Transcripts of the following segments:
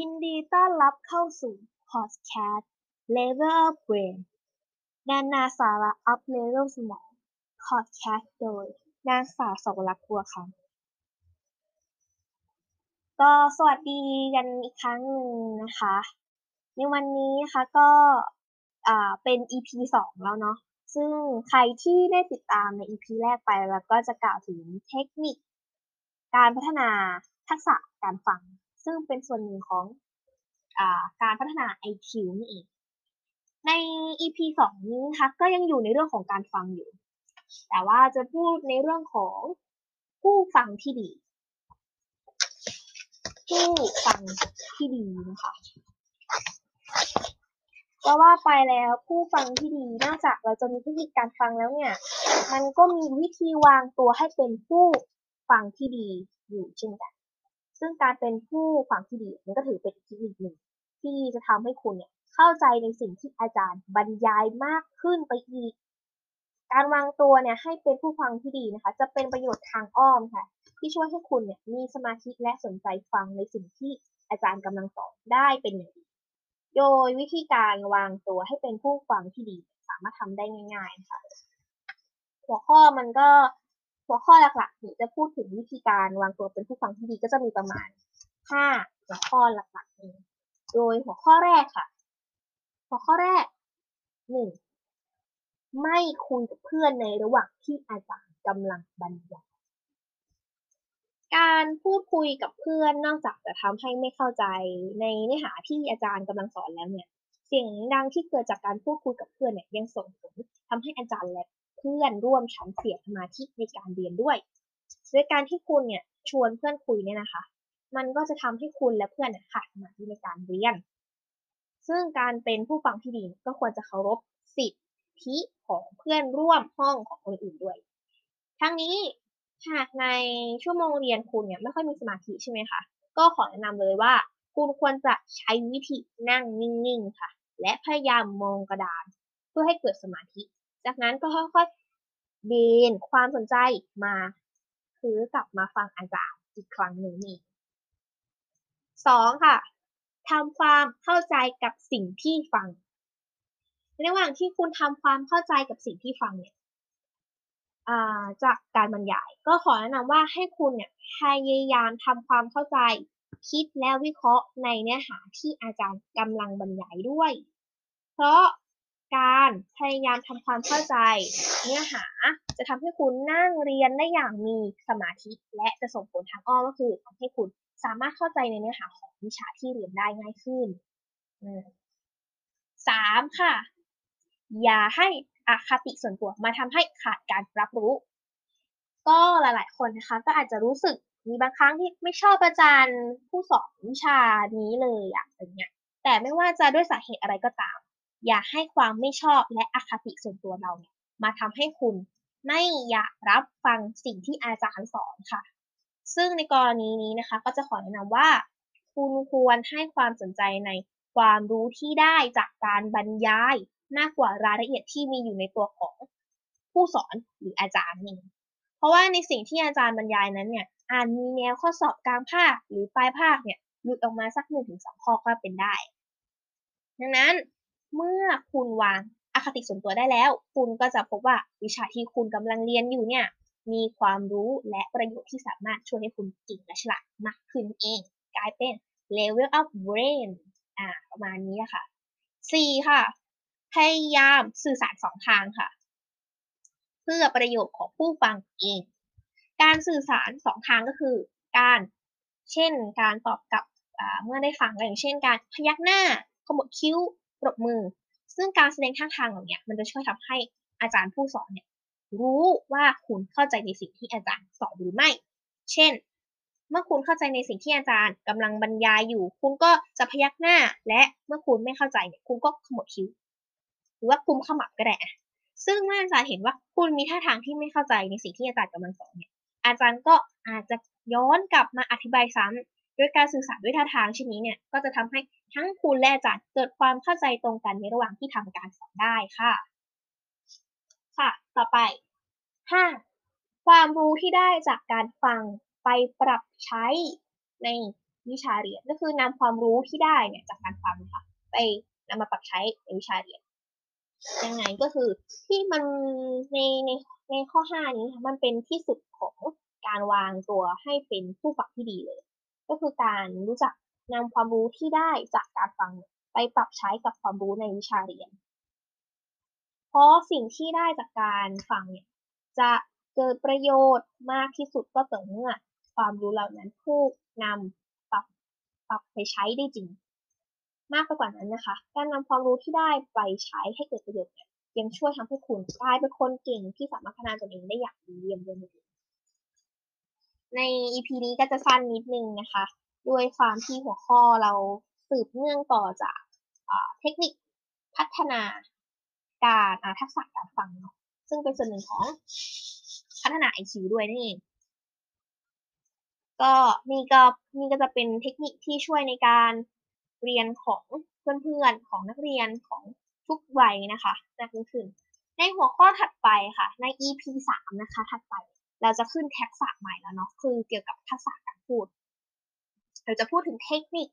ยินดีต้อนรับเข้าสู่ Podcast Level Up Brain นานาสาระอัพเลเวลสมอง Podcast โดยนางสาวสวรักษ์บัวคำก็สวัสดีกันอีกครั้งหนึ่งนะคะ ในวันนี้นะคะก็อ่าเป็น EP สองแล้วเนาะซึ่งใครที่ได้ติดตามใน EP แรกไปแล้วก็จะกล่าวถึงเทคนิค การพัฒนาทักษะการฟัง ซึ่งเป็นส่วนหนึ่งของอการพัฒนา IQ นี่เอง ใน EP สองนี้นะคะก็ยังอยู่ในเรื่องของการฟังอยู่ แต่ว่าจะพูดในเรื่องของผู้ฟังที่ดี ผู้ฟังที่ดีนะคะก็ว่าไปแล้วผู้ฟังที่ดีนอกจากเราจะมีเทคนิคการฟังแล้วเนี่ย มันก็มีวิธีวางตัวให้เป็นผู้ฟังที่ดีอยู่เช่นกัน ซึ่งการเป็นผู้ฟังที่ดีมันก็ถือเป็นอีกเทคนิคหนึ่งที่จะทำให้คุณเนี่ยเข้าใจในสิ่งที่อาจารย์บรรยายมากขึ้นไปอีก การวางตัวเนี่ยให้เป็นผู้ฟังที่ดีนะคะ จะเป็นประโยชน์ทางอ้อมค่ะ ที่ช่วยให้คุณเนี่ยมีสมาธิและสนใจฟังในสิ่งที่อาจารย์กำลังสอนได้เป็นอย่างดีโดยวิธีการวางตัวให้เป็นผู้ฟังที่ดี สามารถทำได้ง่ายๆนะคะหัวข้อมันก็ หัวข้อหลักๆหนูจะพูดถึงวิธีการวางตัวเป็นผู้ฟังที่ดีก็จะมีประมาณ 5 หัวข้อหลักๆนี้โดยหัวข้อแรกค่ะ หัวข้อแรกหนึ่งไม่คุยกับเพื่อนในระหว่างที่อาจารย์กำลังบรรยายการพูดคุยกับเพื่อนนอกจากจะทำให้ไม่เข้าใจในเนื้อหาที่อาจารย์กำลังสอนแล้วเนี่ย เสียงดังที่เกิดจากการพูดคุยกับเพื่อนเนี่ยยังส่งผลทำให้อาจารย์และ เพื่อนร่วมชั้นเสียสมาธิในการเรียนด้วยโดยการที่คุณเนี่ยชวนเพื่อนคุยเนี่ยนะคะ มันก็จะทำให้คุณและเพื่อนขาดสมาธิในการเรียน ซึ่งการเป็นผู้ฟังที่ดีก็ควรจะเคารพสิทธิของเพื่อนร่วมห้องของคนอื่นด้วย ทั้งนี้หากในชั่วโมงเรียนคุณเนี่ยไม่ค่อยมีสมาธิใช่ไหมคะ ก็ขอแนะนำเลยว่า คุณควรจะใช้วิธีนั่งนิ่งๆค่ะ และพยายามมองกระดาน เพื่อให้เกิดสมาธิ จากนั้นก็ค่อยๆเบนความสนใจมาคือกลับมาฟังอาจารย์อีกครั้งหนึ่งนี่สองค่ะทำความเข้าใจกับสิ่งที่ฟังในระหว่างที่คุณทำความเข้าใจกับสิ่งที่ฟังเนี่ยจากการบรรยาย ก็ขอแนะนำว่าให้คุณเนี่ยพยายามทำความเข้าใจ คิดและวิเคราะห์ในเนื้อหาที่อาจารย์กำลังบรรยายด้วย เพราะ การพยายามทำความเข้าใจ เนื้อหาจะทำให้คุณนั่งเรียนได้อย่างมีสมาธิ และจะส่งผลทางอ้อมก็คือทำให้คุณสามารถเข้าใจในเนื้อหาของวิชาที่เรียนได้ง่ายขึ้นสามค่ะ อย่าให้อคติส่วนตัวมาทำให้ขาดการรับรู้ ก็หลาย ๆ คนนะคะ ก็อาจจะรู้สึกมีบางครั้งที่ไม่ชอบอาจารย์ผู้สอนวิชานี้เลยอะอย่างเงี้ยแต่ไม่ว่าจะด้วยสาเหตุอะไรก็ตาม อย่าให้ความไม่ชอบและอคติส่วนตัวเราเนี่ยมาทำให้คุณไม่อยากรับฟังสิ่งที่อาจารย์สอนค่ะ ซึ่งในกรณีนี้นะคะ ก็จะขอแนะนำว่า คุณควรให้ความสนใจในความรู้ที่ได้จากการบรรยายมากกว่ารายละเอียดที่มีอยู่ในตัวของผู้สอนหรืออาจารย์นี่เพราะว่าในสิ่งที่อาจารย์บรรยายนั้นเนี่ยอาจมีแนวข้อสอบกลางภาคหรือปลายภาคเนี่ยหลุดออกมาสักหนึ่งถึงสองข้อก็เป็นได้ ดังนั้น เมื่อคุณวางอคติส่วนตัวได้แล้ว คุณก็จะพบว่าวิชาที่คุณกำลังเรียนอยู่เนี่ย มีความรู้และประโยชน์ที่สามารถช่วยให้คุณเก่งและฉลาดมากขึ้นเอง กลายเป็น level up brain อ่า ประมาณนี้ค่ะ 4. ค่ะ พยายามสื่อสารสองทางค่ะ เพื่อประโยชน์ของผู้ฟังเอง การสื่อสารสองทางก็คือ การเช่นการตอบกลับเมื่อได้ฟังอย่างเช่นการพยักหน้าขมวดคิ้ว ปรบมือ ซึ่งการแสดงท่าทางเหล่านี้มันจะช่วยทำให้อาจารย์ผู้สอนเนี่ยรู้ว่าคุณเข้าใจในสิ่งที่อาจารย์สอนหรือไม่ เช่น เมื่อคุณเข้าใจในสิ่งที่อาจารย์กำลังบรรยายอยู่ คุณก็จะพยักหน้า และเมื่อคุณไม่เข้าใจเนี่ยคุณก็ขมวดคิ้ว หรือว่าคุมขมับก็ได้ซึ่งเมื่ออาจารย์เห็นว่าคุณมีท่าทางที่ไม่เข้าใจในสิ่งที่อาจารย์กำลังสอนเนี่ยอาจารย์ก็อาจจะย้อนกลับมาอธิบายซ้ำ ด้วยการสื่อสารด้วยท่าทางเช่นนี้เนี่ยก็จะทำให้ทั้งคุณและอาจารย์เกิดความเข้าใจตรงกันในระหว่างที่ทำการสอนได้ค่ะ ค่ะ ต่อไป 5. ความรู้ที่ได้จากการฟังไปปรับใช้ในวิชาเรียนก็คือนำความรู้ที่ได้เนี่ยจากการฟังนะคะไปนำมาปรับใช้ในวิชาเรียนยังไงก็คือที่มันในในในข้อ 5 นี้ค่ะมันเป็นที่สุดของการวางตัวให้เป็นผู้ฟังที่ดีเลย ก็คือการรู้จักนำความรู้ที่ได้จากการฟังไปปรับใช้กับความรู้ในวิชาเรียน เพราะสิ่งที่ได้จากการฟังเนี่ยจะเกิดประโยชน์มากที่สุดก็ต่อเมื่อความรู้เหล่านั้นถูกนำปรับปรับไปใช้ได้จริง มากไปกว่านั้นนะคะ การนำความรู้ที่ได้ไปใช้ให้เกิดประโยชน์เนี่ยยังช่วยทำให้คุณกลายเป็นคนเก่งที่สามารถพัฒนาตนเองได้อย่างดีเยี่ยมด้วย ใน EP นี้ก็จะสั้นนิดนึงนะคะ ด้วยความที่หัวข้อเราสืบเนื่องต่อจากเทคนิคพัฒนาการทักษะการฟังเนาะซึ่งเป็นส่วนหนึ่งของพัฒนา IQ ด้วยนั่ก็นี่ก็นี่ก็จะเป็นเทคนิคที่ช่วยในการเรียนของเพื่อนๆของนักเรียนของทุกวัยนะคะจะขึ้นขึ้นในหัวข้อถัดไปค่ะ ใน EP 3 นะคะ ถัดไป เราจะขึ้นแทักษะใหม่แล้วเนาะคือเกี่ยวกับทักษะการพูด เราจะพูดถึงเทคนิค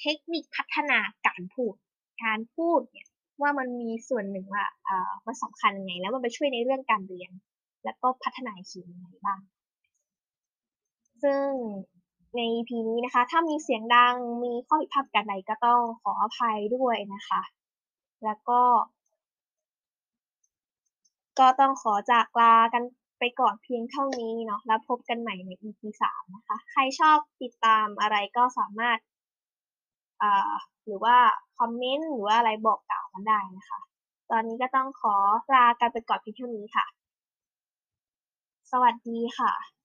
เทคนิคพัฒนาการพูด การพูดเนี่ยว่ามันมีส่วนหนึ่งว่าอ่ามันสำคัญยังไง แล้วมันไปช่วยในเรื่องการเรียน แล้วก็พัฒนาคิวยังไงบ้าง ซึ่งใน EP นี้นะคะ ถ้ามีเสียงดังมีข้อผิดพลาดกันใดก็ต้องขออภัยด้วยนะคะ แล้วก็ ก็ต้องขอจากลากัน ไปก่อนเพียงเท่านี้เนาะแล้วพบกันใหม่ใน EP 3นะคะ ใครชอบติดตามอะไรก็สามารถาหรือว่าคอมเมนต์หรือว่าอะไรบอกกล่าวกันได้นะคะ ตอนนี้ก็ต้องขอลากันไปก่อนเพียงเท่านี้ค่ะ สวัสดีค่ะ